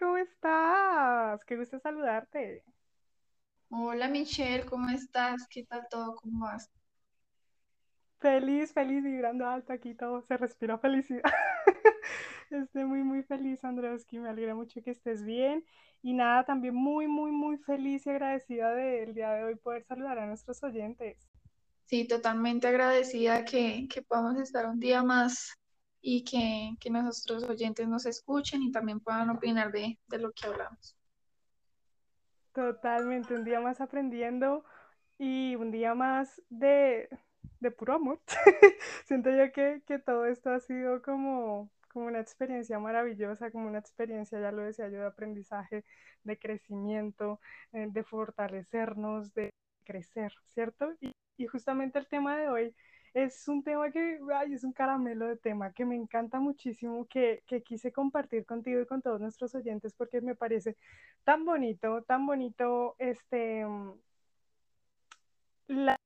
¿cómo estás? Qué gusto saludarte. Hola Michelle, ¿cómo estás? ¿Qué tal todo? ¿Cómo vas? Feliz, feliz, vibrando alto aquí todo, se respira felicidad. Estoy muy, muy feliz, Andreoski, me alegra mucho que estés bien. Y nada, también muy, muy, muy feliz y agradecida del día de hoy poder saludar a nuestros oyentes. Sí, totalmente agradecida que, que podamos estar un día más y que, que nuestros oyentes nos escuchen y también puedan opinar de, de lo que hablamos. Totalmente, un día más aprendiendo y un día más de, de puro amor. Siento yo que, que todo esto ha sido como, como una experiencia maravillosa, como una experiencia, ya lo decía yo, de aprendizaje, de crecimiento, eh, de fortalecernos, de crecer, ¿cierto? Y, y justamente el tema de hoy es un tema que, ay, es un caramelo de tema que me encanta muchísimo, que, que quise compartir contigo y con todos nuestros oyentes porque me parece tan bonito, tan bonito este, la,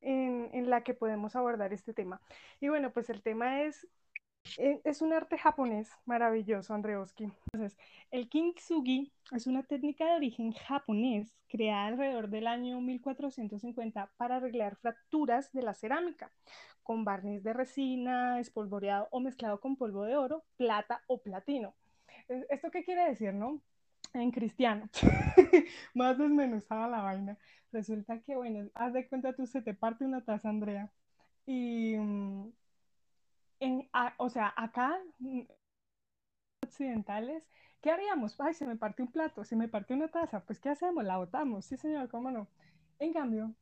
en, en la que podemos abordar este tema. Y bueno, pues el tema es es un arte japonés maravilloso, Andreoski. Entonces, el kintsugi es una técnica de origen japonés creada alrededor del año 1450 para arreglar fracturas de la cerámica con barniz de resina, espolvoreado o mezclado con polvo de oro, plata o platino. Eh, ¿Esto qué quiere decir, no? En cristiano, más desmenuzada la vaina. Resulta que, bueno, haz de cuenta tú, se te parte una taza, Andrea, y um, en, a, o sea, acá, mm, occidentales, ¿qué haríamos? Ay, se me partió un plato, se me partió una taza, pues ¿qué hacemos? La botamos, sí señor, cómo no. En cambio,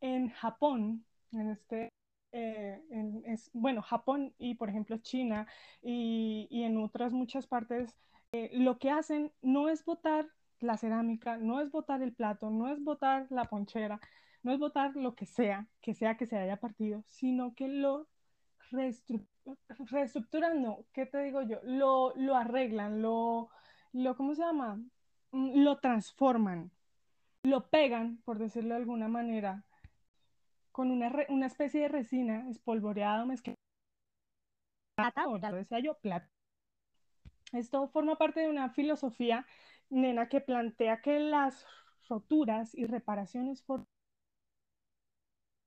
en Japón, en este, eh, en, es, bueno, Japón y por ejemplo China y, y en otras muchas partes, eh, lo que hacen no es botar la cerámica, no es botar el plato, no es botar la ponchera, no es botar lo que sea, que sea que se haya partido, sino que lo reestructuran, no, ¿qué te digo yo? Lo, lo arreglan, lo, lo, ¿cómo se llama? Mm, lo transforman, lo pegan, por decirlo de alguna manera, con una, re, una especie de resina espolvoreada, mezclada, plata, o decía yo, plata. Esto forma parte de una filosofía, nena, que plantea que las roturas y reparaciones for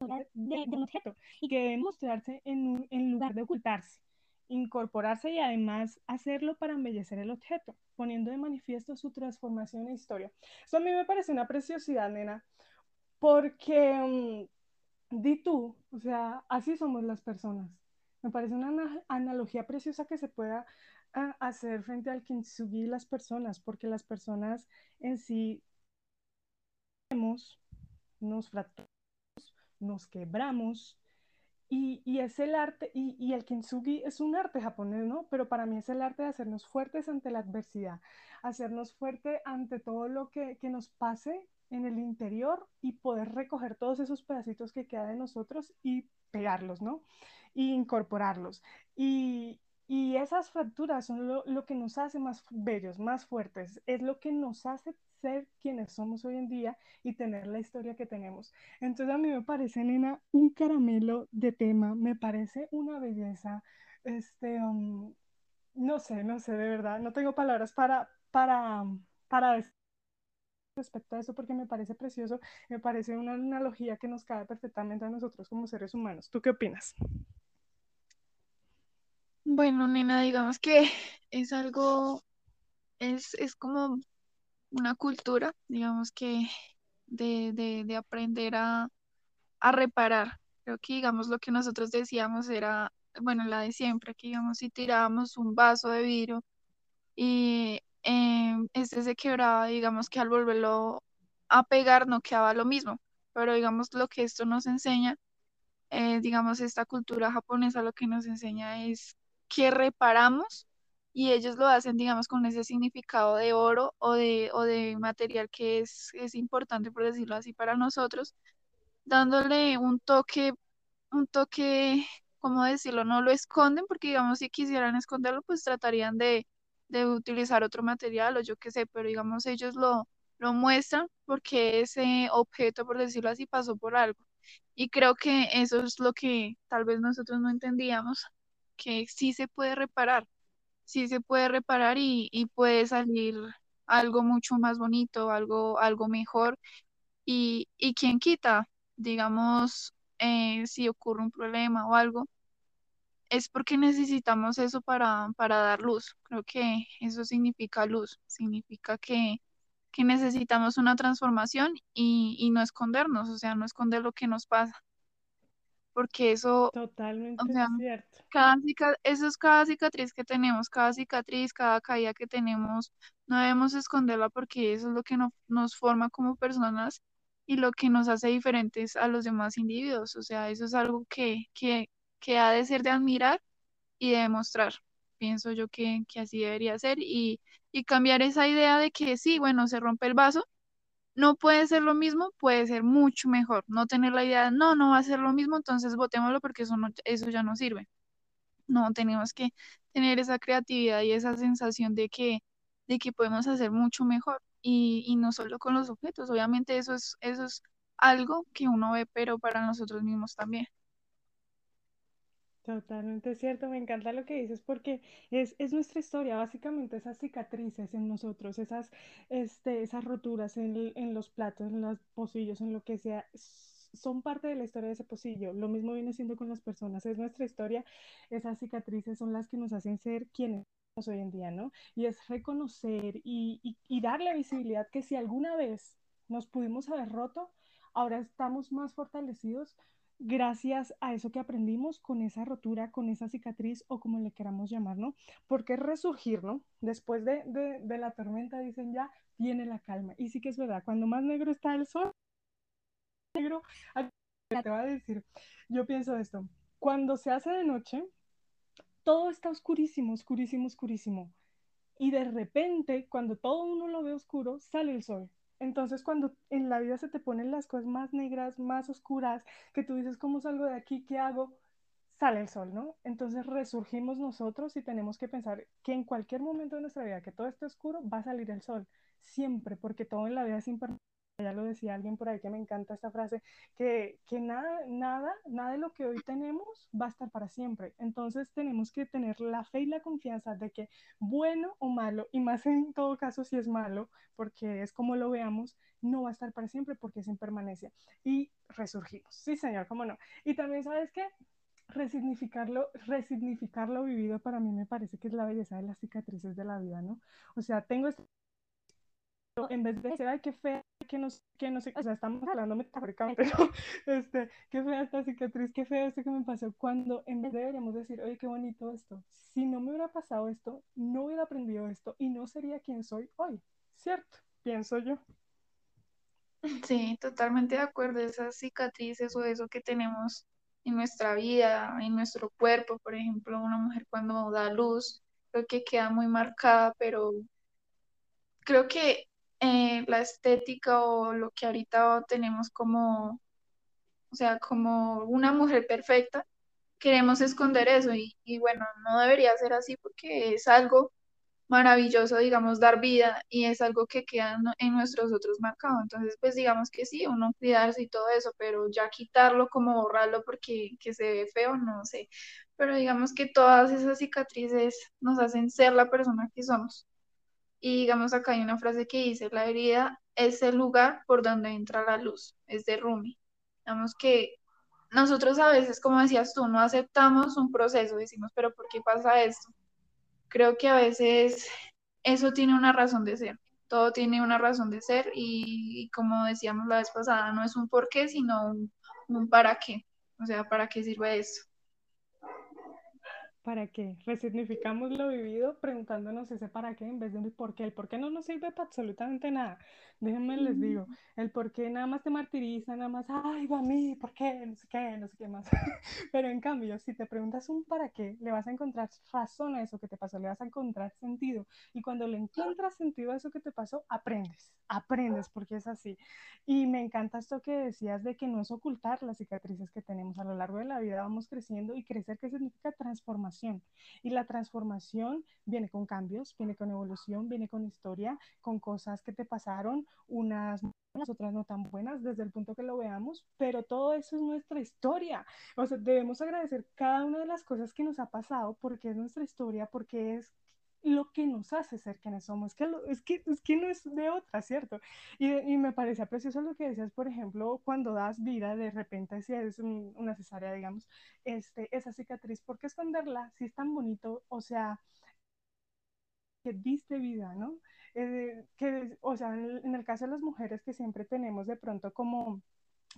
de, objeto y que debe mostrarse en, en lugar de ocultarse, incorporarse y además hacerlo para embellecer el objeto, poniendo de manifiesto su transformación e historia. Eso a mí me parece una preciosidad, nena, porque um, di tú, o sea, así somos las personas. Me parece una ana analogía preciosa que se pueda hacer frente al kintsugi las personas, porque las personas en sí nos fracturamos nos quebramos. Y, y es el arte, y, y, el kintsugi es un arte japonés, ¿no? Pero para mí es el arte de hacernos fuertes ante la adversidad, hacernos fuerte ante todo lo que, que nos pase en el interior y poder recoger todos esos pedacitos que quedan de nosotros y pegarlos, ¿no? Y incorporarlos. Y, y esas fracturas son lo, lo, que nos hace más bellos, más fuertes, es lo que nos hace ser quienes somos hoy en día y tener la historia que tenemos. Entonces a mí me parece, nena, un caramelo de tema, me parece una belleza, este, um, no sé, no sé, de verdad, no tengo palabras para, para, para decir respecto a eso porque me parece precioso, me parece una analogía que nos cabe perfectamente a nosotros como seres humanos. ¿Tú qué opinas? Bueno, nena, digamos que es algo, es, es como una cultura, digamos que de, de, de aprender a, a, reparar. Creo que, digamos, lo que nosotros decíamos era, bueno, la de siempre, que, digamos, si tirábamos un vaso de vidrio y eh, este se quebraba, digamos que al volverlo a pegar no quedaba lo mismo. Pero, digamos, lo que esto nos enseña, eh, digamos, esta cultura japonesa lo que nos enseña es que reparamos y ellos lo hacen, digamos, con ese significado de oro o de, o de material que es, es importante, por decirlo así, para nosotros, dándole un toque, un toque, ¿cómo decirlo? No lo esconden, porque digamos, si quisieran esconderlo, pues tratarían de, de utilizar otro material o yo qué sé, pero digamos, ellos lo, lo muestran porque ese objeto, por decirlo así, pasó por algo. Y creo que eso es lo que tal vez nosotros no entendíamos, que sí se puede reparar sí se puede reparar y, y puede salir algo mucho más bonito, algo, algo mejor. Y, y quién quita, digamos, eh, si ocurre un problema o algo, es porque necesitamos eso para, para dar luz. Creo que eso significa luz, significa que, que necesitamos una transformación y, y no escondernos, o sea, no esconder lo que nos pasa porque eso, o Totalmente sea, cierto. cada eso es cada cicatriz que tenemos, cada cicatriz, cada caída que tenemos, no debemos esconderla porque eso es lo que no- nos forma como personas y lo que nos hace diferentes a los demás individuos. O sea, eso es algo que, que, que ha de ser de admirar y de demostrar. Pienso yo que, que así debería ser y, y cambiar esa idea de que sí, bueno, se rompe el vaso no puede ser lo mismo, puede ser mucho mejor. No tener la idea, no, no va a ser lo mismo, entonces votémoslo porque eso, no, eso ya no sirve. No, tenemos que tener esa creatividad y esa sensación de que, de que podemos hacer mucho mejor. Y, y no solo con los objetos, obviamente eso es, eso es algo que uno ve, pero para nosotros mismos también. Totalmente cierto, me encanta lo que dices porque es, es nuestra historia, básicamente esas cicatrices en nosotros, esas, este, esas roturas en, en los platos, en los pocillos, en lo que sea, son parte de la historia de ese pocillo. Lo mismo viene siendo con las personas, es nuestra historia, esas cicatrices son las que nos hacen ser quienes somos hoy en día, ¿no? Y es reconocer y, y, y darle visibilidad que si alguna vez nos pudimos haber roto, ahora estamos más fortalecidos gracias a eso que aprendimos con esa rotura, con esa cicatriz o como le queramos llamar, ¿no? Porque es resurgir, ¿no? Después de, de, de, la tormenta, dicen ya, viene la calma. Y sí que es verdad, cuando más negro está el sol, negro, te va a decir, yo pienso esto, cuando se hace de noche, todo está oscurísimo, oscurísimo, oscurísimo. Y de repente, cuando todo uno lo ve oscuro, sale el sol. Entonces, cuando en la vida se te ponen las cosas más negras, más oscuras, que tú dices, ¿cómo salgo de aquí? ¿Qué hago? Sale el sol, ¿no? Entonces resurgimos nosotros y tenemos que pensar que en cualquier momento de nuestra vida que todo esté oscuro, va a salir el sol. Siempre, porque todo en la vida es impermanente. Ya lo decía alguien por ahí que me encanta esta frase, que, que nada, nada, nada de lo que hoy tenemos va a estar para siempre. Entonces tenemos que tener la fe y la confianza de que bueno o malo, y más en todo caso si es malo, porque es como lo veamos, no va a estar para siempre porque es impermanencia. Y resurgimos. Sí, señor, cómo no. Y también, ¿sabes qué? resignificarlo, resignificar lo vivido para mí me parece que es la belleza de las cicatrices de la vida, ¿no? O sea, tengo este en vez de decir, ay, qué fea, que no, que no sé, o sea, estamos hablando metafóricamente, ¿no? Este, qué fea esta cicatriz, qué feo esto que me pasó, cuando en vez de deberíamos decir, oye, qué bonito esto, si no me hubiera pasado esto, no hubiera aprendido esto y no sería quien soy hoy, ¿cierto? Pienso yo. Sí, totalmente de acuerdo, esas cicatrices o eso que tenemos en nuestra vida, en nuestro cuerpo, por ejemplo, una mujer cuando da luz, creo que queda muy marcada, pero creo que eh, la estética o lo que ahorita tenemos como, o sea, como una mujer perfecta, queremos esconder eso y, y bueno, no debería ser así porque es algo maravilloso, digamos, dar vida y es algo que queda en, nuestros otros marcados. Entonces, pues digamos que sí, uno cuidarse y todo eso, pero ya quitarlo como borrarlo porque que se ve feo, no sé. Pero digamos que todas esas cicatrices nos hacen ser la persona que somos. Y digamos acá hay una frase que dice, la herida es el lugar por donde entra la luz, es de Rumi. Digamos que nosotros a veces, como decías tú, no aceptamos un proceso, decimos, pero ¿por qué pasa esto? Creo que a veces eso tiene una razón de ser, todo tiene una razón de ser y, como decíamos la vez pasada, no es un por qué, sino un, un para qué, o sea, ¿para qué sirve esto? ¿Para qué? Resignificamos lo vivido preguntándonos ese para qué en vez de un por qué. El por qué no nos sirve para absolutamente nada. Déjenme les digo, el por qué nada más te martiriza, nada más, ay, va a mí, ¿por qué? No sé qué, no sé qué más. Pero en cambio, si te preguntas un para qué, le vas a encontrar razón a eso que te pasó, le vas a encontrar sentido. Y cuando le encuentras sentido a eso que te pasó, aprendes, aprendes, porque es así. Y me encanta esto que decías de que no es ocultar las cicatrices que tenemos a lo largo de la vida, vamos creciendo y crecer, ¿qué significa transformación? Y la transformación viene con cambios, viene con evolución, viene con historia, con cosas que te pasaron, unas buenas, otras no tan buenas, desde el punto que lo veamos, pero todo eso es nuestra historia. O sea, debemos agradecer cada una de las cosas que nos ha pasado porque es nuestra historia, porque es lo que nos hace ser quienes somos, que, es que, es que no es de otra, ¿cierto? Y, y, me parece precioso lo que decías, por ejemplo, cuando das vida, de repente, si es un, una cesárea, digamos, este, esa cicatriz, ¿por qué esconderla si es tan bonito? O sea, que diste vida, ¿no? Eh, que, o sea, en, en el caso de las mujeres que siempre tenemos de pronto como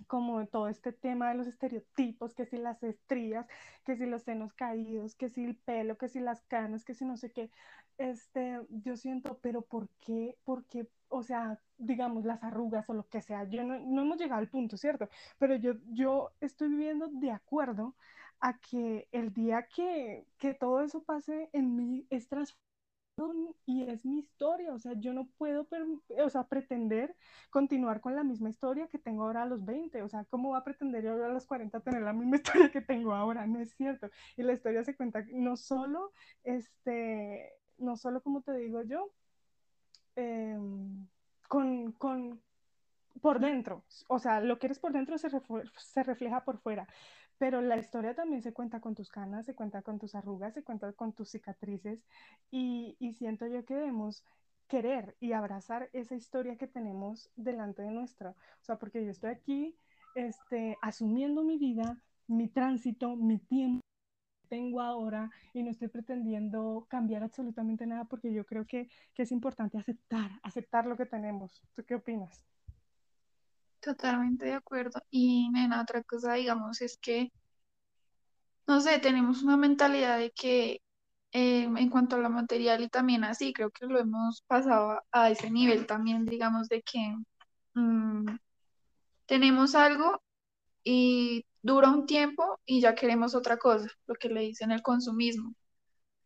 como todo este tema de los estereotipos, que si las estrías, que si los senos caídos, que si el pelo, que si las canas, que si no sé qué, este, yo siento, pero ¿por qué? ¿Por qué? O sea, digamos, las arrugas o lo que sea, yo no, no hemos llegado al punto, ¿cierto? Pero yo, yo estoy viviendo de acuerdo a que el día que, que todo eso pase en mí es transformado y es mi historia, o sea, yo no puedo, o sea, pretender continuar con la misma historia que tengo ahora a los 20, o sea, ¿cómo va a pretender yo a los 40 tener la misma historia que tengo ahora? No es cierto. Y la historia se cuenta no solo, este, no solo, como te digo yo, eh, con, con, por dentro, o sea, lo que eres por dentro se refleja por fuera, pero la historia también se cuenta con tus canas, se cuenta con tus arrugas, se cuenta con tus cicatrices y, y siento yo que debemos querer y abrazar esa historia que tenemos delante de nuestra. O sea, porque yo estoy aquí este, asumiendo mi vida, mi tránsito, mi tiempo tengo ahora y no estoy pretendiendo cambiar absolutamente nada porque yo creo que, que es importante aceptar, aceptar lo que tenemos. ¿Tú qué opinas? Totalmente de acuerdo. Y nena, otra cosa, digamos, es que, no sé, tenemos una mentalidad de que eh, en cuanto a lo material y también así, creo que lo hemos pasado a, ese nivel también, digamos, de que mm, tenemos algo y dura un tiempo y ya queremos otra cosa, lo que le dicen el consumismo.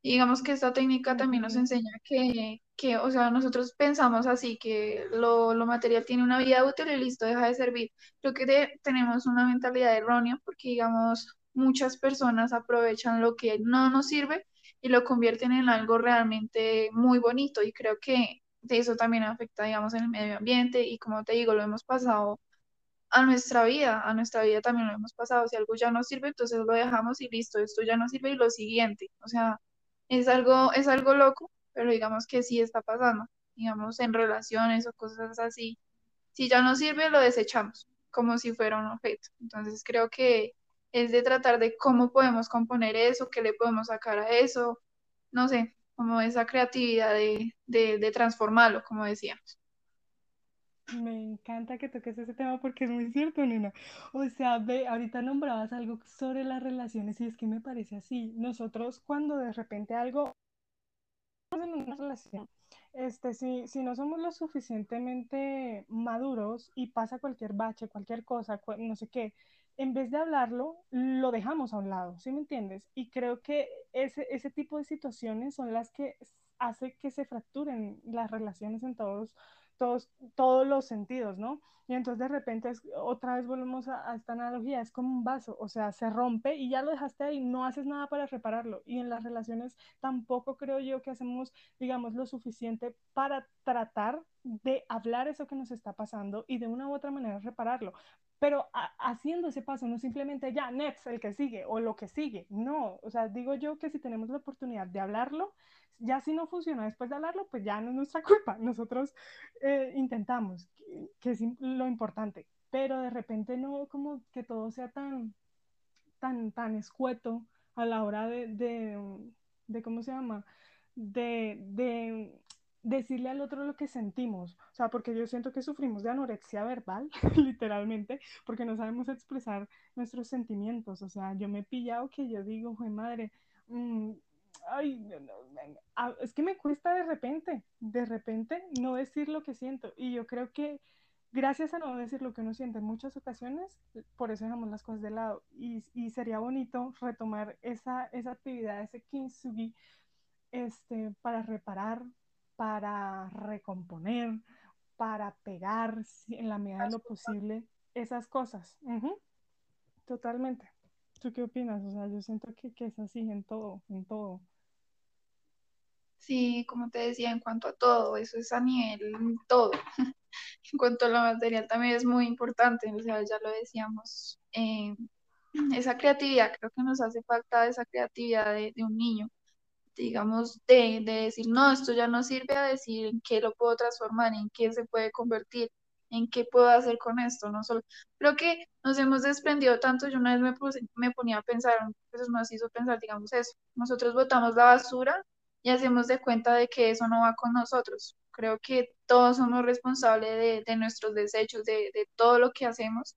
Y digamos que esta técnica también nos enseña que, que, o sea, nosotros pensamos así, que lo, lo material tiene una vida útil y listo, deja de servir. Creo que de- tenemos una mentalidad errónea porque, digamos, muchas personas aprovechan lo que no nos sirve y lo convierten en algo realmente muy bonito. Y creo que de eso también afecta, digamos, en el medio ambiente y como te digo, lo hemos pasado a nuestra vida, a nuestra vida también lo hemos pasado. Si algo ya no sirve, entonces lo dejamos y listo, esto ya no sirve y lo siguiente. O sea, es algo, es algo loco, pero digamos que sí está pasando, digamos, en relaciones o cosas así. Si ya no sirve, lo desechamos, como si fuera un objeto. Entonces creo que es de tratar de cómo podemos componer eso, qué le podemos sacar a eso, no sé, como esa creatividad de, de, de transformarlo, como decíamos. Me encanta que toques ese tema porque es muy cierto, nena. O sea, ve, ahorita nombrabas algo sobre las relaciones y es que me parece así. Nosotros cuando de repente algo en una relación, este, si, si no somos lo suficientemente maduros y pasa cualquier bache, cualquier cosa, no sé qué, en vez de hablarlo, lo dejamos a un lado, ¿sí me entiendes? Y creo que ese, ese tipo de situaciones son las que hace que se fracturen las relaciones en todos, todos, todos los sentidos, ¿no? Y entonces de repente es- otra vez volvemos a, a esta analogía, es como un vaso, o sea, se rompe y ya lo dejaste ahí, no haces nada para repararlo. Y en las relaciones tampoco creo yo que hacemos, digamos, lo suficiente para tratar de hablar eso que nos está pasando y de una u otra manera repararlo. Pero haciendo ese paso, no simplemente ya, next, el que sigue o lo que sigue. No, o sea, digo yo que si tenemos la oportunidad de hablarlo, ya si no funciona después de hablarlo, pues ya no es nuestra culpa. Nosotros eh, intentamos, que, es lo importante, pero de repente no como que todo sea tan tan, tan escueto a la hora de, de, de ¿cómo se llama? De, de decirle al otro lo que sentimos. O sea, porque yo siento que sufrimos de anorexia verbal, literalmente, porque no sabemos expresar nuestros sentimientos. O sea, yo me he pillado que yo digo, madre, mmm, ay, no, no, es que me cuesta de repente, de repente no decir lo que siento. Y yo creo que gracias a no decir lo que uno siente en muchas ocasiones, por eso dejamos las cosas de lado. Y, y sería bonito retomar esa, esa actividad, ese kintsugi, este, para reparar, para recomponer, para pegar en la medida de lo posible esas cosas. Uh totalmente. ¿Tú qué opinas? O sea, yo siento que, que es así en todo, en todo. Sí, como te decía, en cuanto a todo, eso es a nivel todo. En cuanto a lo material también es muy importante, o sea, ya lo decíamos, eh, esa creatividad, creo que nos hace falta esa creatividad de, un niño, digamos, de, de decir, no, esto ya no sirve a decir en qué lo puedo transformar, en qué se puede convertir, en qué puedo hacer con esto, no solo. Creo que nos hemos desprendido tanto, yo una vez me, me ponía a pensar, eso nos hizo pensar, digamos, eso, nosotros botamos la basura y hacemos de cuenta de que eso no va con nosotros. Creo que todos somos responsables de, de nuestros desechos, de, de todo lo que hacemos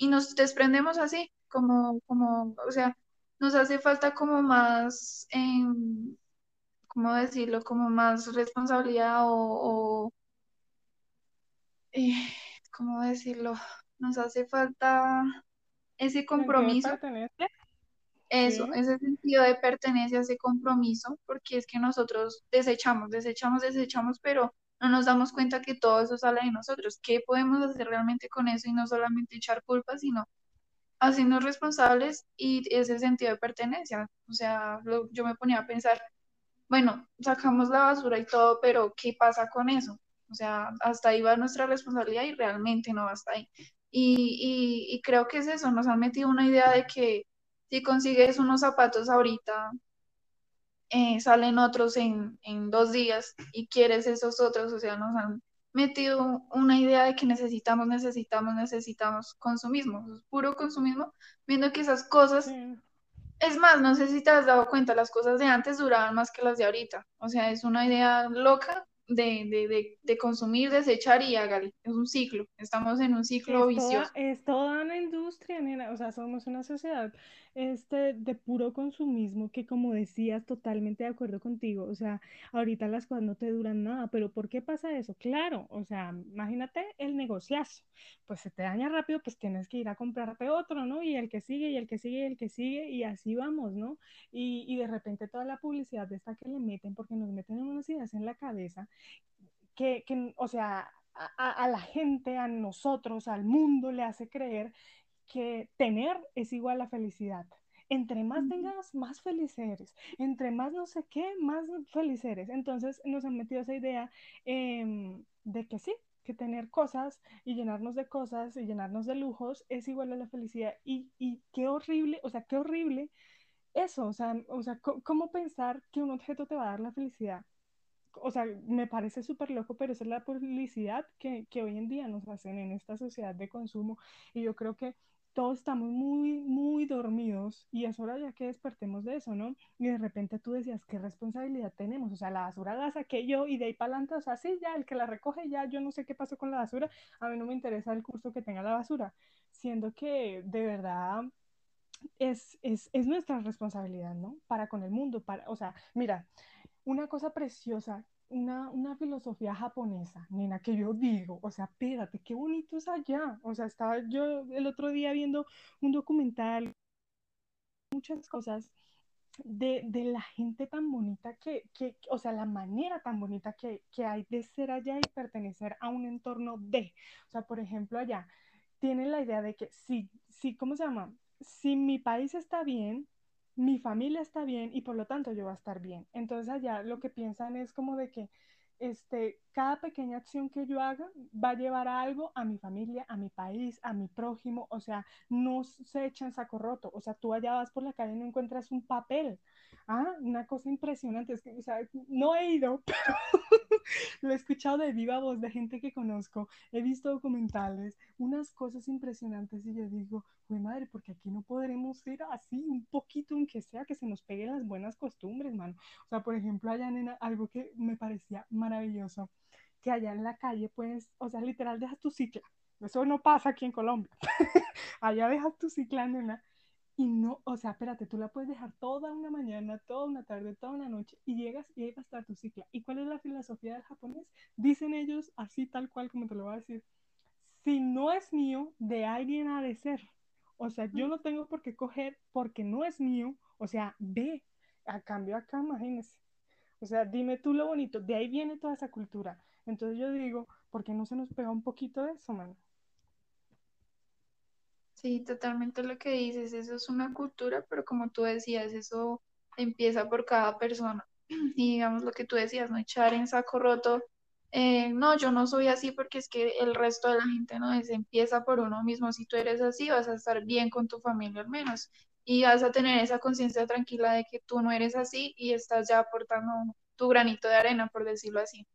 y nos desprendemos así, como, como, o sea, nos hace falta como más, eh, ¿cómo decirlo? Como más responsabilidad o, eh, ¿cómo decirlo? Nos hace falta ese compromiso. Eso, ese sentido de pertenencia, ese compromiso, porque es que nosotros desechamos, desechamos, desechamos, pero no nos damos cuenta que todo eso sale de nosotros. ¿Qué podemos hacer realmente con eso y no solamente echar culpas, sino hacernos responsables y ese sentido de pertenencia. O sea, yo me ponía a pensar, bueno, sacamos la basura y todo, pero ¿qué pasa con eso? O sea, hasta ahí va nuestra responsabilidad y realmente no va hasta ahí. Y, y, creo que es eso, nos han metido una idea de que si consigues unos zapatos ahorita, eh, salen otros en, en dos días y quieres esos otros, o sea, nos han metido una idea de que necesitamos, necesitamos, necesitamos consumismo, puro consumismo, viendo que esas cosas, es más, no sé si te has dado cuenta, las cosas de antes duraban más que las de ahorita, o sea, es una idea loca de, de, de, consumir, desechar y hágale. Es un ciclo. Estamos en un ciclo vicioso. es toda una industria, nena. O sea, somos una sociedad este, de puro consumismo que, como decías, totalmente de acuerdo contigo. O sea, ahorita las cosas no te duran nada. Pero ¿por qué pasa eso? Claro, o sea, imagínate el negociazo. Pues se te daña rápido, pues tienes que ir a comprarte otro, ¿no? Y el que sigue, y el que sigue, y el que sigue, y así vamos, ¿no? Y, y de repente toda la publicidad de esta que le meten, porque nos meten unas ideas en la cabeza que, que o sea, a, a, la gente, a nosotros, al mundo le hace creer que tener es igual a felicidad. Entre más tengas, más feliz eres. Entre más no sé qué, más feliz eres. Entonces nos han metido esa idea eh, de que sí, que tener cosas y llenarnos de cosas y llenarnos de lujos es igual a la felicidad. Y, y qué horrible, o sea, qué horrible eso, o sea, o sea, ¿cómo pensar que un objeto te va a dar la felicidad? o sea, me parece súper loco, pero esa es la publicidad que, que, hoy en día nos hacen en esta sociedad de consumo. Y yo creo que todos estamos muy, muy dormidos y es hora ya que despertemos de eso, ¿no? Y de repente tú decías, ¿qué responsabilidad tenemos? O sea, la basura la saqué yo y de ahí para adelante, o sea, sí, ya el que la recoge, ya yo no sé qué pasó con la basura, a mí no me interesa el curso que tenga la basura, siendo que de verdad es, es, es nuestra responsabilidad, ¿no? Para con el mundo, para, o sea, mira, una cosa preciosa, una, una, filosofía japonesa, nena, que yo digo, o sea, espérate, qué bonito es allá. O sea, estaba yo el otro día viendo un documental, muchas cosas de, de la gente tan bonita que, que, o sea, la manera tan bonita que, que hay de ser allá y pertenecer a un entorno de, o sea, por ejemplo, allá tienen la idea de que si, si, ¿cómo se llama? Si mi país está bien, mi familia está bien y por lo tanto yo voy a estar bien. Entonces allá lo que piensan es como de que este, cada pequeña acción que yo haga va a llevar a algo a mi familia, a mi país, a mi prójimo, o sea, no se echan saco roto, o sea, tú allá vas por la calle y no encuentras un papel, ah, una cosa impresionante, es que, o sea, no he ido, pero lo he escuchado de viva voz de gente que conozco, he visto documentales, unas cosas impresionantes y yo digo, pues madre, porque aquí no podremos ir así un poquito, aunque sea, que se nos peguen las buenas costumbres, mano. O sea, por ejemplo, allá en algo que me parecía maravilloso, que allá en la calle, pues, o sea, literal, dejas tu cicla. Eso no pasa aquí en Colombia. allá dejas tu cicla, nena, y no, o sea, espérate, tú la puedes dejar toda una mañana, toda una tarde, toda una noche y llegas y ahí va a estar tu cicla. ¿Y cuál es la filosofía del japonés? Dicen ellos así tal cual como te lo voy a decir. Si no es mío, de alguien ha de ser. O sea, yo no tengo por qué coger porque no es mío. O sea, ve, a cambio acá, imagínese. O sea, dime tú lo bonito. De ahí viene toda esa cultura. Entonces yo digo, ¿por qué no se nos pega un poquito de eso, mano? Sí, totalmente lo que dices, eso es una cultura, pero como tú decías, eso empieza por cada persona. Y digamos lo que tú decías, no echar en saco roto, eh, no, yo no soy así porque es que el resto de la gente no es, empieza por uno mismo, si tú eres así vas a estar bien con tu familia al menos. y vas a tener esa conciencia tranquila de que tú no eres así y estás ya aportando tu granito de arena, por decirlo así.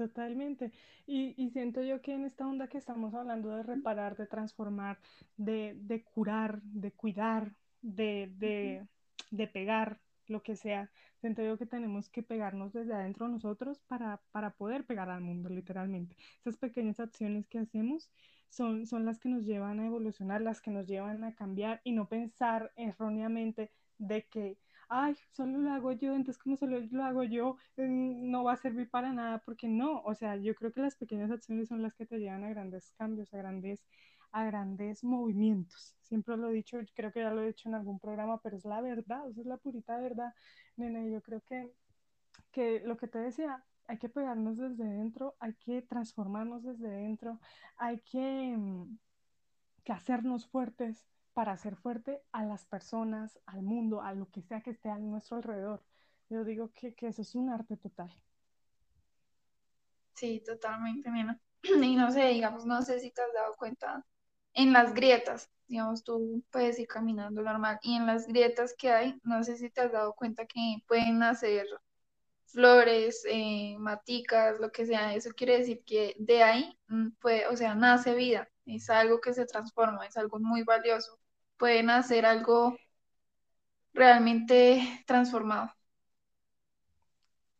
Totalmente. Y, y siento yo que en esta onda que estamos hablando de reparar, de transformar, de, de curar, de cuidar, de, de, de pegar, lo que sea, siento yo que tenemos que pegarnos desde adentro nosotros para, para poder pegar al mundo, literalmente. Esas pequeñas acciones que hacemos son, son las que nos llevan a evolucionar, las que nos llevan a cambiar y no pensar erróneamente de que ay, solo lo hago yo, entonces como solo lo hago yo, mm, no va a servir para nada, porque no, o sea, yo creo que las pequeñas acciones son las que te llevan a grandes cambios, a grandes, a grandes movimientos. Siempre lo he dicho, creo que ya lo he dicho en algún programa, pero es la verdad, es la purita verdad, nena, yo creo que, que lo que te decía, hay que pegarnos desde dentro, hay que transformarnos desde dentro, hay que, mm, que hacernos fuertes para hacer fuerte a las personas, al mundo, a lo que sea que esté a nuestro alrededor. Yo digo que, que eso es un arte total. Sí, totalmente. Y no sé, digamos, no sé si te has dado cuenta en las grietas, digamos, tú puedes ir caminando normal y en las grietas que hay, no sé si te has dado cuenta que pueden nacer flores, eh, maticas, lo que sea, eso quiere decir que de ahí mm, puede, o sea, nace vida, es algo que se transforma, es algo muy valioso, puede nacer algo realmente transformado.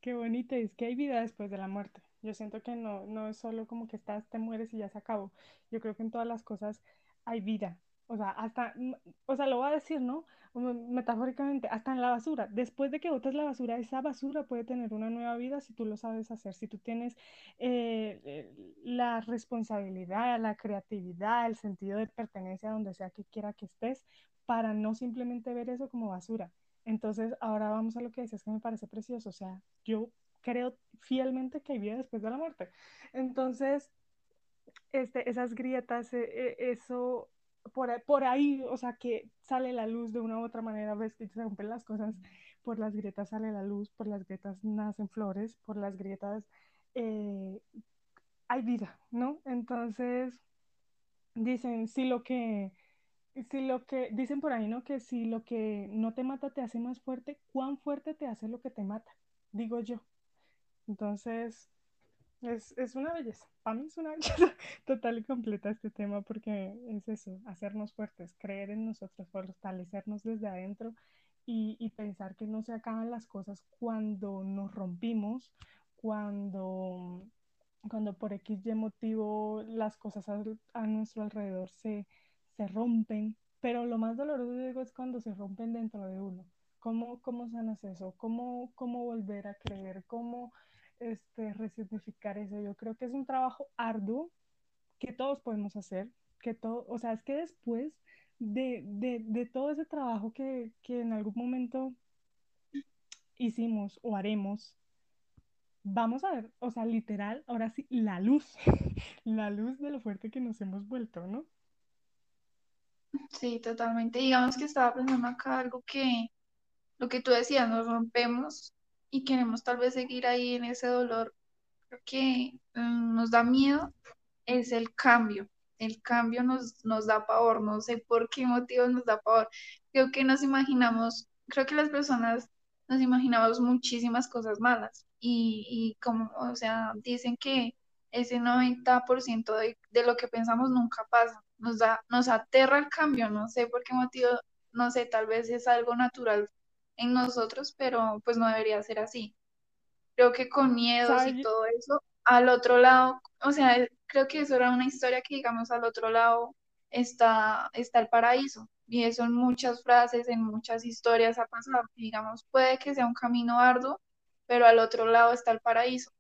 Qué bonito, es que hay vida después de la muerte. Yo siento que no, no es solo como que estás, te mueres y ya se acabó. Yo creo que en todas las cosas hay vida. O sea, hasta, mm, o sea, lo voy a decir, ¿no? Metafóricamente, hasta en la basura. Después de que botas la basura, esa basura puede tener una nueva vida si tú lo sabes hacer, si tú tienes eh, eh, la responsabilidad, la creatividad, el sentido de pertenencia donde sea que quiera que estés, para no simplemente ver eso como basura. Entonces, ahora vamos a lo que decías que me parece precioso. O sea, yo creo fielmente que hay vida después de la muerte. Entonces, este, esas grietas, e- e- eso, por, por ahí, o sea, que sale la luz de una u otra manera, ves que se rompen las cosas, por las grietas sale la luz, por las grietas nacen flores, por las grietas eh, hay vida, ¿no? Entonces, dicen, si lo que, si lo que, dicen por ahí, ¿no? Que si lo que no te mata te hace más fuerte, ¿cuán fuerte te hace lo que te mata? Digo yo. Entonces, es, es una belleza. Para mí es una belleza total y completa este tema porque es eso, hacernos fuertes, creer en nosotros, fortalecernos desde adentro y, y pensar que no se acaban las cosas cuando nos rompimos, cuando, cuando por X motivo las cosas a, a nuestro alrededor se, se rompen. Pero lo más doloroso digo, es cuando se rompen dentro de uno. ¿Cómo, cómo sanas eso? ¿Cómo, cómo volver a creer? ¿Cómo este, resignificar eso. Yo creo que es un trabajo arduo que todos podemos hacer, que todo, o sea, es que después de, de, de todo ese trabajo que, que en algún momento hicimos o haremos, vamos a ver, o sea, literal, ahora sí, la luz, la luz de lo fuerte que nos hemos vuelto, ¿no? Sí, totalmente. Digamos que estaba pensando acá algo que, lo que tú decías, nos rompemos y queremos tal vez seguir ahí en ese dolor. Creo que mm, nos da miedo es el cambio. El cambio nos, nos da pavor, no sé por qué motivo nos da pavor. Creo que nos imaginamos, creo que las personas nos imaginamos muchísimas cosas malas y, y como, o sea, dicen que ese 90% de, de lo que pensamos nunca pasa. Nos da, nos aterra el cambio, no sé por qué motivo, no sé, tal vez es algo natural en nosotros, pero pues no debería ser así. Creo que con miedos y todo eso, al otro lado, o sea, creo que eso era una historia que, digamos, al otro lado está, está el paraíso. Y eso en muchas frases, en muchas historias ha pasado. Digamos, puede que sea un camino arduo, pero al otro lado está el paraíso.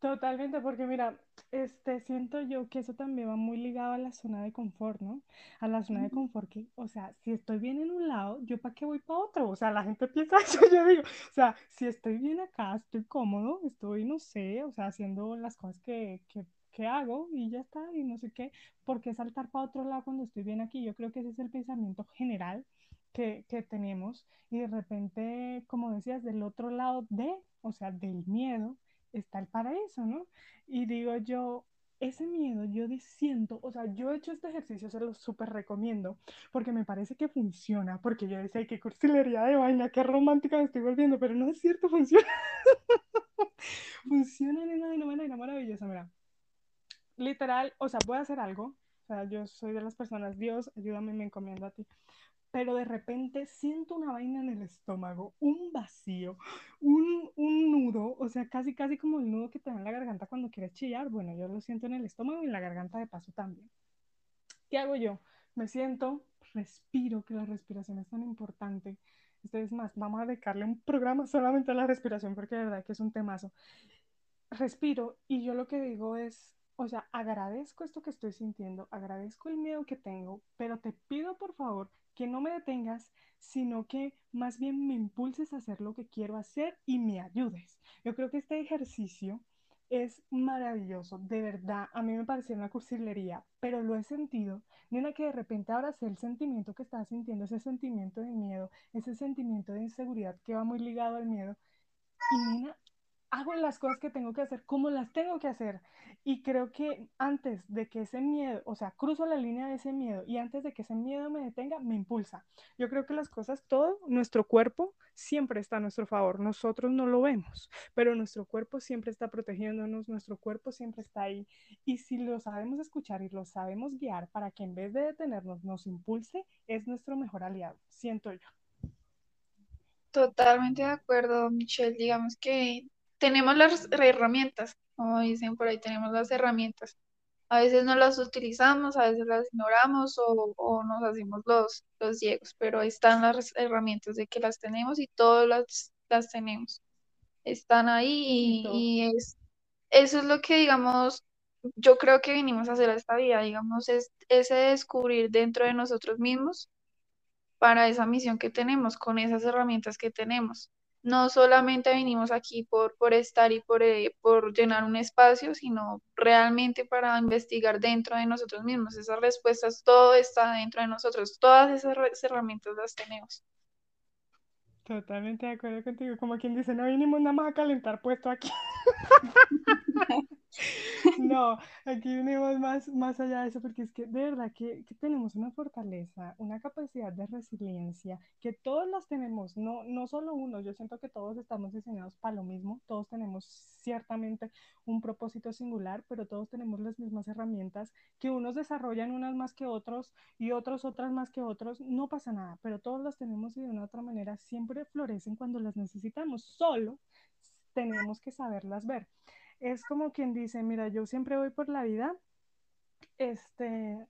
Totalmente, porque mira, este, siento yo que eso también va muy ligado a la zona de confort, ¿no? A la zona de confort que, o sea, si estoy bien en un lado, ¿yo para qué voy para otro? O sea, la gente piensa eso, yo digo, o sea, si estoy bien acá, estoy cómodo, estoy, no sé, o sea, haciendo las cosas que, que, que hago y ya está, y no sé qué, ¿por qué saltar para otro lado cuando estoy bien aquí? Yo creo que ese es el pensamiento general que, que tenemos y de repente, como decías, del otro lado de, o sea, del miedo está el paraíso, ¿no? Y digo yo, ese miedo yo siento, o sea, yo he hecho este ejercicio, se lo súper recomiendo, porque me parece que funciona, porque yo decía, qué cursilería de vaina, qué romántica me estoy volviendo, pero no es cierto, funciona. funciona de una manera maravillosa, mira. Literal, o sea, voy a hacer algo, o sea, yo soy de las personas, Dios, ayúdame, me encomiendo a ti pero de repente siento una vaina en el estómago, un vacío, un, un, nudo, o sea, casi, casi como el nudo que te da en la garganta cuando quieres chillar. Bueno, yo lo siento en el estómago y en la garganta de paso también. ¿Qué hago yo? Me siento, respiro, que la respiración es tan importante. Entonces, más, vamos a dedicarle un programa solamente a la respiración porque de verdad que es un temazo. Respiro y yo lo que digo es, o sea, agradezco esto que estoy sintiendo, agradezco el miedo que tengo, pero te pido por favor que no me detengas, sino que más bien me impulses a hacer lo que quiero hacer y me ayudes. Yo creo que este ejercicio es maravilloso, de verdad, a mí me pareció una cursilería, pero lo he sentido, nena, que de repente ahora sé el sentimiento que estás sintiendo, ese sentimiento de miedo, ese sentimiento de inseguridad que va muy ligado al miedo, y nena, hago las cosas que tengo que hacer como las tengo que hacer. Y creo que antes de que ese miedo, o sea, cruzo la línea de ese miedo y antes de que ese miedo me detenga, me impulsa. Yo creo que las cosas, todo, nuestro cuerpo siempre está a nuestro favor. Nosotros no lo vemos, pero nuestro cuerpo siempre está protegiéndonos, nuestro cuerpo siempre está ahí. Y si lo sabemos escuchar y lo sabemos guiar para que en vez de detenernos nos impulse, es nuestro mejor aliado, siento yo. Totalmente de acuerdo, Michelle. Digamos que tenemos las herramientas, como dicen por ahí, tenemos las herramientas. A veces no las utilizamos, a veces las ignoramos o, nos hacemos los, los ciegos, pero están las herramientas de que las tenemos y todas las, las tenemos. Están ahí y, es, eso es lo que, digamos, yo creo que vinimos a hacer a esta vida, digamos, es ese descubrir dentro de nosotros mismos para esa misión que tenemos, con esas herramientas que tenemos no solamente venimos aquí por, por estar y por, eh, por llenar un espacio, sino realmente para investigar dentro de nosotros mismos. Esas respuestas, todo está dentro de nosotros, todas esas herramientas las tenemos. Totalmente de acuerdo contigo. Como quien dice, no vinimos nada más a calentar puesto aquí. no, aquí venimos más, más allá de eso, porque es que de verdad que, que, tenemos una fortaleza, una capacidad de resiliencia, que todos las tenemos, no, no solo uno, yo siento que todos estamos diseñados para lo mismo, todos tenemos ciertamente un propósito singular, pero todos tenemos las mismas herramientas, que unos desarrollan unas más que otros y otros otras más que otros, no pasa nada, pero todos las tenemos y de una otra manera siempre florecen cuando las necesitamos, solo tenemos que saberlas ver es como quien dice, mira, yo siempre voy por la vida, este,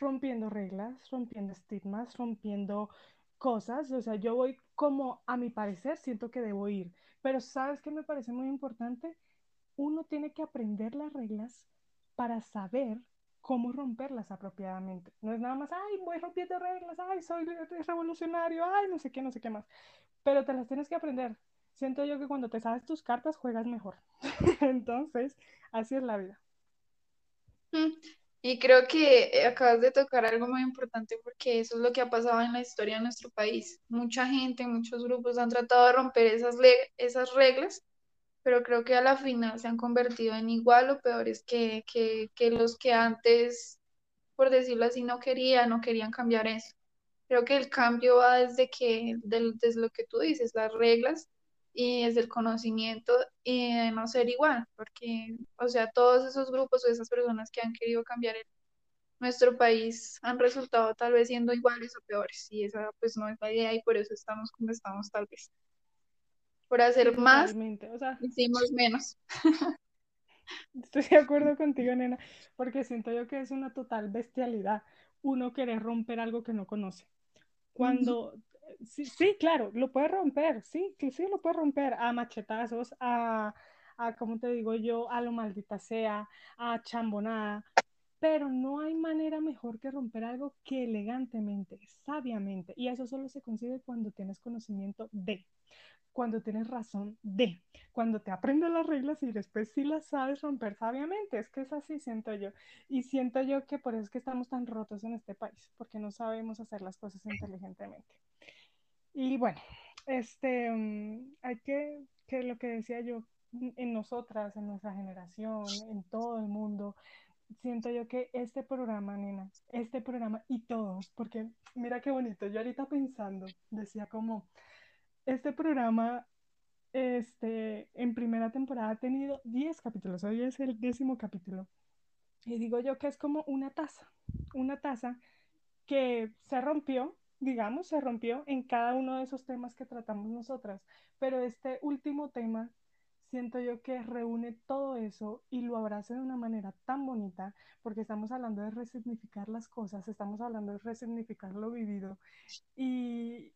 rompiendo reglas, rompiendo estigmas, rompiendo cosas, o sea, yo voy como a mi parecer siento que debo ir, pero ¿sabes qué me parece muy importante? Uno tiene que aprender las reglas para saber cómo romperlas apropiadamente. No es nada más, ay, voy rompiendo reglas, ay, soy revolucionario, ay, no sé qué, no sé qué más. Pero te las tienes que aprender siento yo que cuando te sabes tus cartas juegas mejor. Entonces, así es la vida. Mm, y creo que eh, acabas de tocar algo muy importante porque eso es lo que ha pasado en la historia de nuestro país. Mucha gente, muchos grupos han tratado de romper esas, esas reglas, pero creo que a la final se han convertido en igual o peores que, que, que los que antes, por decirlo así, no querían, no querían cambiar eso. Creo que el cambio va desde que, desde lo que tú dices, las reglas y es el conocimiento y de no ser igual, porque, o sea, todos esos grupos o esas personas que han querido cambiar nuestro país han resultado tal vez siendo iguales o peores, y esa pues no es la idea y por eso estamos como estamos tal vez. Por hacer más, hicimos menos. Estoy de acuerdo contigo, nena, porque siento yo que es una total bestialidad uno querer romper algo que no conoce. Cuando sí, sí, claro, lo puede romper, sí, sí, lo puede romper a machetazos, a, a, como te digo yo, a lo maldita sea, a chambonada, pero no hay manera mejor que romper algo que elegantemente, sabiamente, y eso solo se consigue cuando tienes conocimiento de cuando tienes razón de, cuando te aprendes las reglas y después sí las sabes romper sabiamente. Es que es así, siento yo. Y siento yo que por eso es que estamos tan rotos en este país, porque no sabemos hacer las cosas inteligentemente. Y bueno, este, mm, hay que, que lo que decía yo, en nosotras, en nuestra generación, en todo el mundo, siento yo que este programa, nena, este programa y todos, porque mira qué bonito, yo ahorita pensando, decía como, este programa, este, en primera temporada ha tenido 10 capítulos, hoy es el décimo capítulo, y digo yo que es como una taza, una taza que se rompió, digamos, se rompió en cada uno de esos temas que tratamos nosotras, pero este último tema siento yo que reúne todo eso y lo abraza de una manera tan bonita, porque estamos hablando de resignificar las cosas, estamos hablando de resignificar lo vivido y,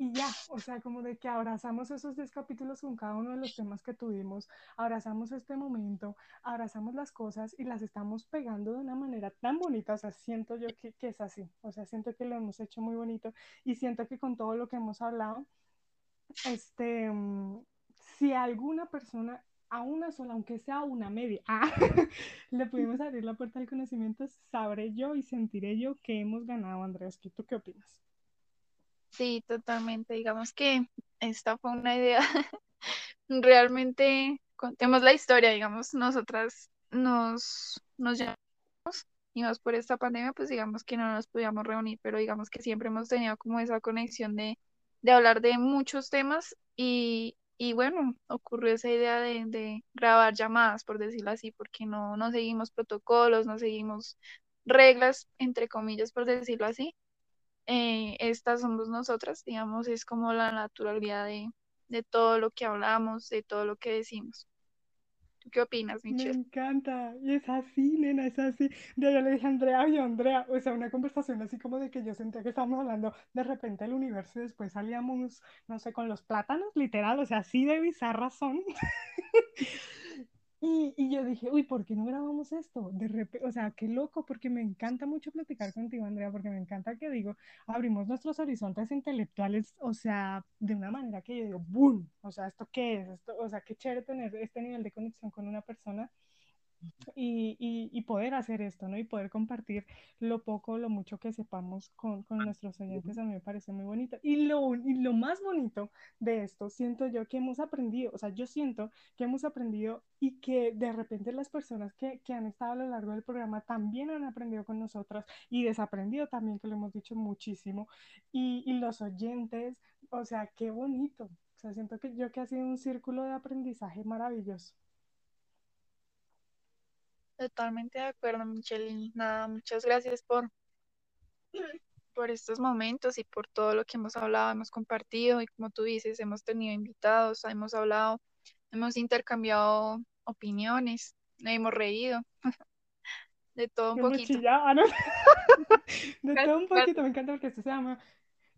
y ya, o sea, como de que abrazamos esos 10 capítulos con cada uno de los temas que tuvimos, abrazamos este momento, abrazamos las cosas y las estamos pegando de una manera tan bonita, o sea, siento yo que, es así, o sea, siento que lo hemos hecho muy bonito y siento que con todo lo que hemos hablado, este, mm, si alguna persona, a una sola, aunque sea una media, ah, le pudimos abrir la puerta del conocimiento, sabré yo y sentiré yo que hemos ganado, Andrés. ¿Tú qué opinas? Sí, totalmente. Digamos que esta fue una idea. Realmente contemos la historia, digamos, nosotras nos, nos llamamos y más por esta pandemia, pues digamos que no nos podíamos reunir, pero digamos que siempre hemos tenido como esa conexión de, de hablar de muchos temas y, y bueno, ocurrió esa idea de, de grabar llamadas, por decirlo así, porque no, no seguimos protocolos, no seguimos reglas, entre comillas, por decirlo así. Eh, estas somos nosotras, digamos, es como la naturalidad de, de todo lo que hablamos, de todo lo que decimos. ¿Tú qué opinas, Me Michelle? encanta, y es así, nena, es así. De yo le dije a Andrea, oye, Andrea, o sea, una conversación así como de que yo sentía que estábamos hablando de repente del universo y después salíamos, no sé, con los plátanos, literal, o sea, así de bizarras son. Y, y yo dije, uy, ¿por qué no grabamos esto? De repente, o sea, qué loco, porque me encanta mucho platicar contigo, Andrea, porque me encanta que digo, abrimos nuestros horizontes intelectuales, o sea, de una manera que yo digo, ¡boom! O sea, ¿esto qué es? Esto, o sea, qué chévere tener este nivel de conexión con una persona y, y, y, poder hacer esto, ¿no? Y poder compartir lo poco, lo mucho que sepamos con, con nuestros oyentes, a mí me parece muy bonito. Y lo, y lo más bonito de esto, siento yo que hemos aprendido, o sea, yo siento que hemos aprendido y que de repente las personas que, que han estado a lo largo del programa también han aprendido con nosotras y desaprendido también, que lo hemos dicho muchísimo. Y, y los oyentes, o sea, qué bonito. O sea, siento que yo que ha sido un círculo de aprendizaje maravilloso. Totalmente de acuerdo, Michelle. Nada, muchas gracias por, por estos momentos y por todo lo que hemos hablado, hemos compartido y como tú dices, hemos tenido invitados, hemos hablado, hemos intercambiado opiniones, hemos reído, de todo un Hemos poquito. chillado, ah. De todo un poquito, me encanta porque esto se llama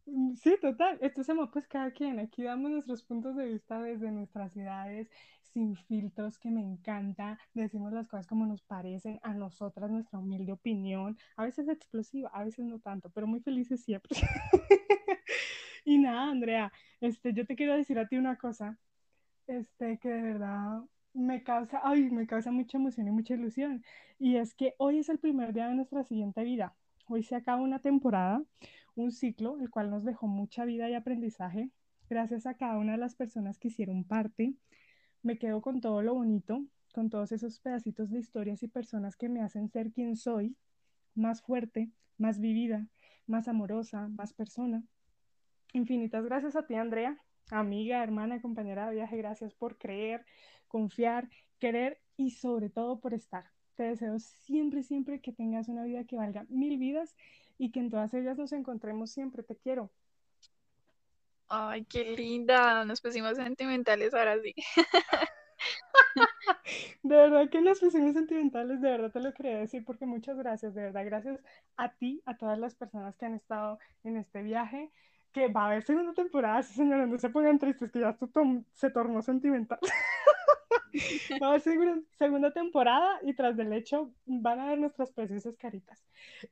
Mm, Sí, total. Esto se llama pues cada quien. Aquí damos nuestros puntos de vista desde nuestras ciudades, sin filtros, que me encanta. Decimos las cosas como nos parecen a nosotras, nuestra humilde opinión. A veces explosiva, a veces no tanto, pero muy felices siempre. Y nada, Andrea, este, yo te quiero decir a ti una cosa, este, que de verdad me causa, ay, me causa mucha emoción y mucha ilusión. Y es que hoy es el primer día de nuestra siguiente vida. Hoy se acaba una temporada, un ciclo, el cual nos dejó mucha vida y aprendizaje. Gracias a cada una de las personas que hicieron parte, me quedo con todo lo bonito, con todos esos pedacitos de historias y personas que me hacen ser quien soy, más fuerte, más vivida, más amorosa, más persona. Infinitas gracias a ti, Andrea, amiga, hermana, compañera de viaje. Gracias por creer, confiar, querer y sobre todo por estar. Te deseo siempre, siempre que tengas una vida que valga mil vidas y que en todas ellas nos encontremos siempre. Te quiero. Ay, qué linda, nos pusimos sentimentales ahora sí. De verdad que nos pusimos sentimentales, de verdad te lo quería decir porque muchas gracias, de verdad, gracias a ti, a todas las personas que han estado en este viaje, que va a haber segunda temporada, sí señora, no se pongan tristes, que ya esto se tornó sentimental. Va a haber segunda temporada y tras del hecho van a ver nuestras preciosas caritas.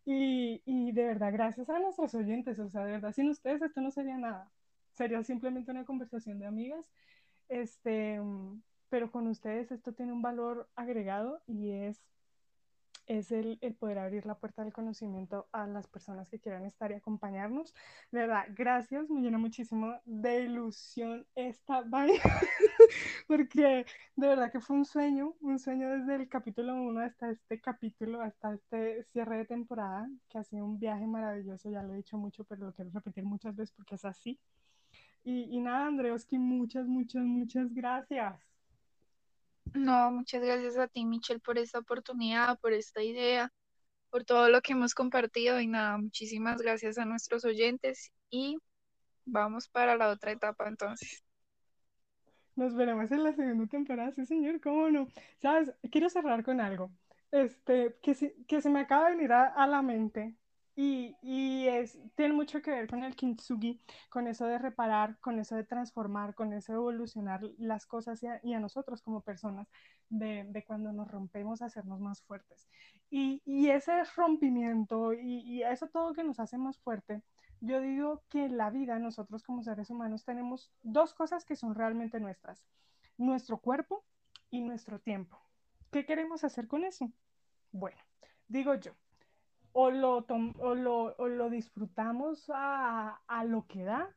Y, y de verdad, gracias a nuestros oyentes, o sea, de verdad, sin ustedes esto no sería nada, sería simplemente una conversación de amigas, este, pero con ustedes esto tiene un valor agregado y es es el, el, poder abrir la puerta del conocimiento a las personas que quieran estar y acompañarnos. De verdad, gracias, me llena muchísimo de ilusión esta vaina. porque de verdad que fue un sueño, un sueño desde el capítulo 1 hasta este capítulo, hasta este cierre de temporada, que ha sido un viaje maravilloso, ya lo he dicho mucho, pero lo quiero repetir muchas veces porque es así. Y, y nada, Andreoski, muchas, muchas, muchas gracias. No, muchas gracias a ti, Michelle, por esta oportunidad, por esta idea, por todo lo que hemos compartido y nada, muchísimas gracias a nuestros oyentes y vamos para la otra etapa entonces. Nos veremos en la segunda temporada, sí señor, cómo no. Sabes, quiero cerrar con algo, este, que se, que se me acaba de venir a, a la mente y, y, es, tiene mucho que ver con el kintsugi, con eso de reparar, con eso de transformar, con eso de evolucionar las cosas y a, nosotros como personas, de, de, cuando nos rompemos, hacernos más fuertes. Y, y ese rompimiento y, y, eso todo que nos hace más fuerte, yo digo que en la vida nosotros como seres humanos tenemos dos cosas que son realmente nuestras, nuestro cuerpo y nuestro tiempo. ¿Qué queremos hacer con eso? Bueno, digo yo, o lo, o lo, o lo disfrutamos a, a, lo que da,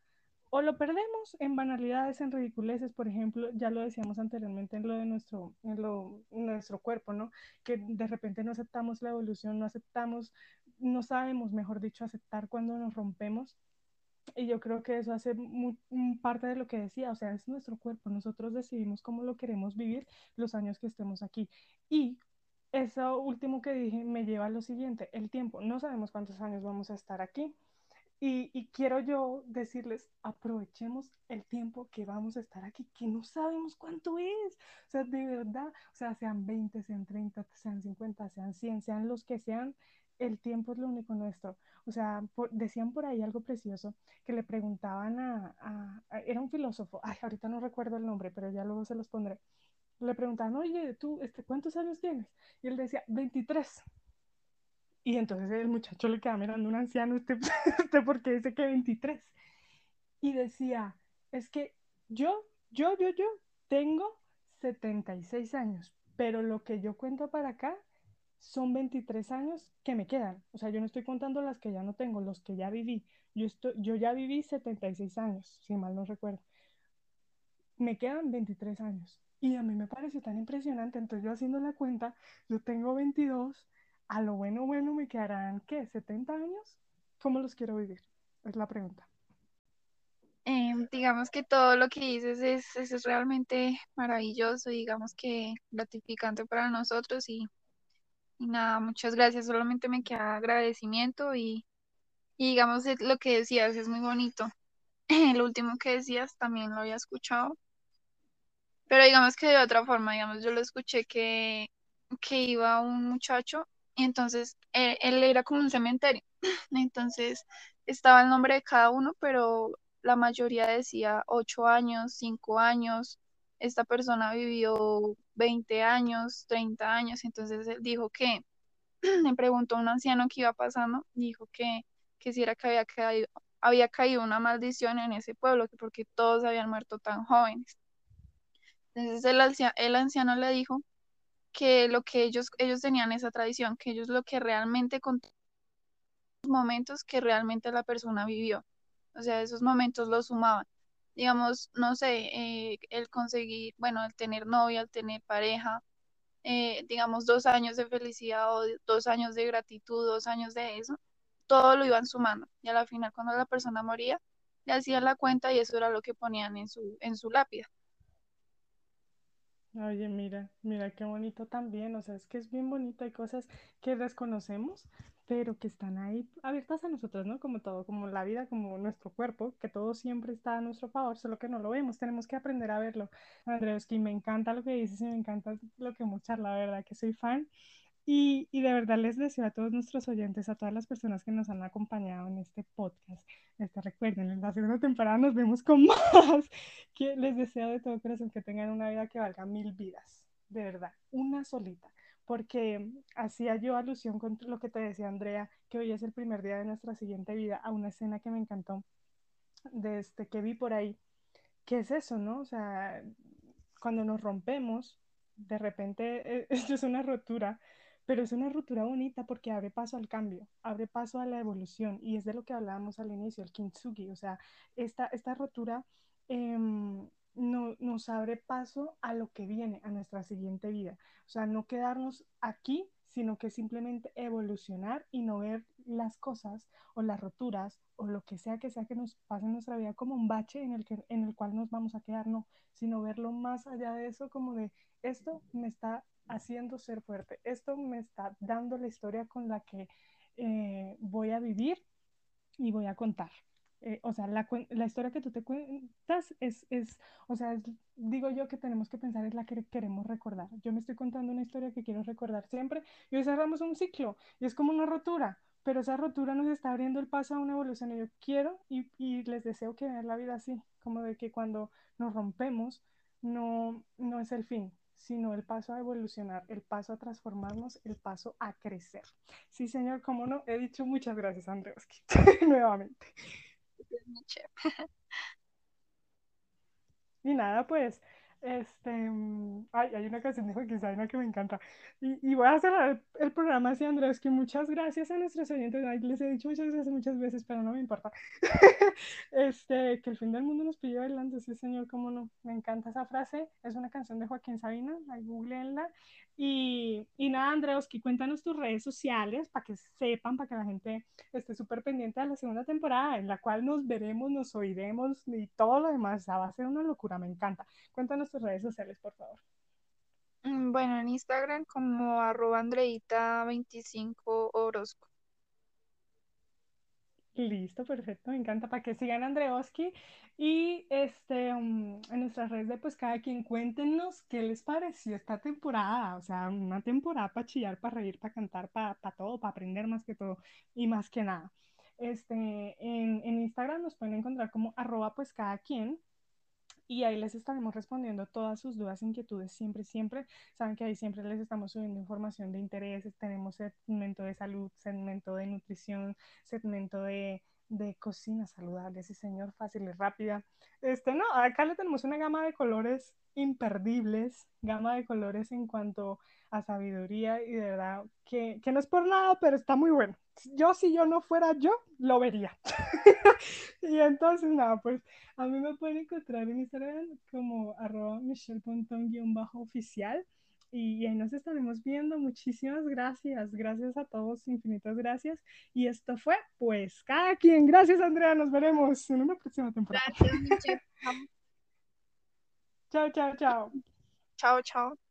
o lo perdemos en banalidades, en ridiculeces, por ejemplo, ya lo decíamos anteriormente en lo de nuestro, en lo, nuestro cuerpo, ¿no? Que de repente no aceptamos la evolución, no aceptamos no sabemos, mejor dicho, aceptar cuando nos rompemos. Y yo creo que eso hace muy, parte de lo que decía, o sea, es nuestro cuerpo, nosotros decidimos cómo lo queremos vivir los años que estemos aquí. Y eso último que dije me lleva a lo siguiente, el tiempo, no sabemos cuántos años vamos a estar aquí. Y, quiero yo decirles, aprovechemos el tiempo que vamos a estar aquí, que no sabemos cuánto es. O sea, de verdad, o sea, sean 20, sean 30, sean 50, sean 100, sean los que sean, el tiempo es lo único nuestro. O sea, decían por ahí algo precioso, que le preguntaban a, a, era un filósofo, ay, ahorita no recuerdo el nombre, pero ya luego se los pondré. Le preguntaban, oye, tú, este, ¿cuántos años tienes? Y él decía, 23. Y entonces el muchacho le queda mirando un anciano, este, este porque dice que 23. Y decía, es que yo, yo, yo, yo tengo 76 años, pero lo que yo cuento para acá son 23 años que me quedan. O sea, yo no estoy contando las que ya no tengo, los que ya viví. Yo, estoy, yo ya viví 76 años, si mal no recuerdo. Me quedan 23 años. Y a mí me pareció tan impresionante. Entonces yo haciendo la cuenta, yo tengo 22. A lo bueno, bueno, me quedarán, ¿qué? ¿70 años? ¿Cómo los quiero vivir? Es la pregunta. Eh, digamos que todo lo que dices es, es realmente maravilloso, digamos que gratificante para nosotros y y nada, muchas gracias. Solamente me queda agradecimiento y, y digamos lo que decías es muy bonito. Lo último que decías también lo había escuchado, pero digamos que de otra forma, digamos, yo lo escuché que, que iba un muchacho y entonces él, él era como un cementerio. Entonces estaba el nombre de cada uno, pero la mayoría decía ocho años, cinco años, esta persona vivió 20 años, 30 años, entonces él dijo que, le preguntó a un anciano qué iba pasando, dijo que, que si era que había caído, había caído una maldición en ese pueblo, que porque todos habían muerto tan jóvenes. Entonces el, anciano, le dijo que lo que ellos, ellos tenían esa tradición, que ellos lo que realmente contaban momentos que realmente la persona vivió. O sea, esos momentos los sumaban digamos, no sé, eh, el conseguir, bueno, el tener novia, el tener pareja, eh, digamos, dos años de felicidad o dos años de gratitud, dos años de eso, todo lo iban sumando. Y a la final, cuando la persona moría, le hacían la cuenta y eso era lo que ponían en su, en su lápida. Oye, mira, mira qué bonito también, o sea, es que es bien bonito, hay cosas que desconocemos, pero que están ahí abiertas a nosotros, ¿no? Como todo, como la vida, como nuestro cuerpo, que todo siempre está a nuestro favor, solo que no lo vemos, tenemos que aprender a verlo. Andrés, que me encanta lo que dices y me encanta lo que hemos charlado, la verdad que soy fan. Y, y, de verdad les deseo a todos nuestros oyentes, a todas las personas que nos han acompañado en este podcast. Este, recuerden, en la segunda temporada nos vemos con más. Que les deseo de todo corazón que tengan una vida que valga mil vidas. De verdad, una solita porque hacía yo alusión con lo que te decía Andrea, que hoy es el primer día de nuestra siguiente vida, a una escena que me encantó, de este, que vi por ahí, que es eso, ¿no? O sea, cuando nos rompemos, de repente, eh, esto es una rotura, pero es una ruptura bonita porque abre paso al cambio, abre paso a la evolución, y es de lo que hablábamos al inicio, el kintsugi, o sea, esta, esta rotura... Eh, no, nos abre paso a lo que viene, a nuestra siguiente vida. O sea, no quedarnos aquí, sino que simplemente evolucionar y no ver las cosas o las roturas o lo que sea que sea que nos pase en nuestra vida como un bache en el, que, en el cual nos vamos a quedar, no, sino verlo más allá de eso como de esto me está haciendo ser fuerte, esto me está dando la historia con la que eh, voy a vivir y voy a contar. Eh, o sea, la, la, historia que tú te cuentas es, es o sea, digo yo que tenemos que pensar es la que queremos recordar. Yo me estoy contando una historia que quiero recordar siempre y hoy cerramos un ciclo y es como una rotura, pero esa rotura nos está abriendo el paso a una evolución y yo quiero y, y les deseo que vean la vida así, como de que cuando nos rompemos no, no es el fin, sino el paso a evolucionar, el paso a transformarnos, el paso a crecer. Sí, señor, como no, he dicho muchas gracias, Andreoski, nuevamente. y nada, pues, este, mm, ay, hay una canción de Joaquín Sabina que me encanta. Y, y voy a cerrar el, programa así, Andrés, que muchas gracias a nuestros oyentes. Ay, les he dicho muchas gracias muchas veces, pero no me importa. este, que el fin del mundo nos pidió adelante, sí, señor, cómo no. Me encanta esa frase. Es una canción de Joaquín Sabina, ahí googleenla. Y, nada, Andreoski, cuéntanos tus redes sociales para que sepan, para que la gente esté súper pendiente de la segunda temporada, en la cual nos veremos, nos oiremos y todo lo demás. Va a ser una locura, me encanta. Cuéntanos tus redes sociales, por favor. Mm, bueno, en Instagram como arroba Andreita25 Orozco. Listo, perfecto, me encanta para que sigan Andreoski y este um, en nuestras redes de pues cada quien cuéntenos qué les pareció esta temporada, o sea, una temporada para chillar, para reír, para cantar, para, para todo, para aprender más que todo y más que nada. Este, en, en Instagram nos pueden encontrar como arroba pues cada quien y ahí les estaremos respondiendo todas sus dudas, inquietudes, siempre, siempre. Saben que ahí siempre les estamos subiendo información de intereses, tenemos segmento de salud, segmento de nutrición, segmento de, de cocina saludable, sí señor, fácil y rápida. Este, no, acá le tenemos una gama de colores imperdibles, gama de colores en cuanto a sabiduría y de verdad que, que no es por nada, pero está muy bueno. Yo si yo no fuera yo, lo vería. y entonces, nada, pues a mí me pueden encontrar en Instagram como arroba michelle.com-oficial y ahí nos estaremos viendo. Muchísimas gracias. Gracias a todos, infinitas gracias. Y esto fue, pues, cada quien. Gracias, Andrea. Nos veremos en una próxima temporada. Gracias, chao, chao, chao. Chao, chao.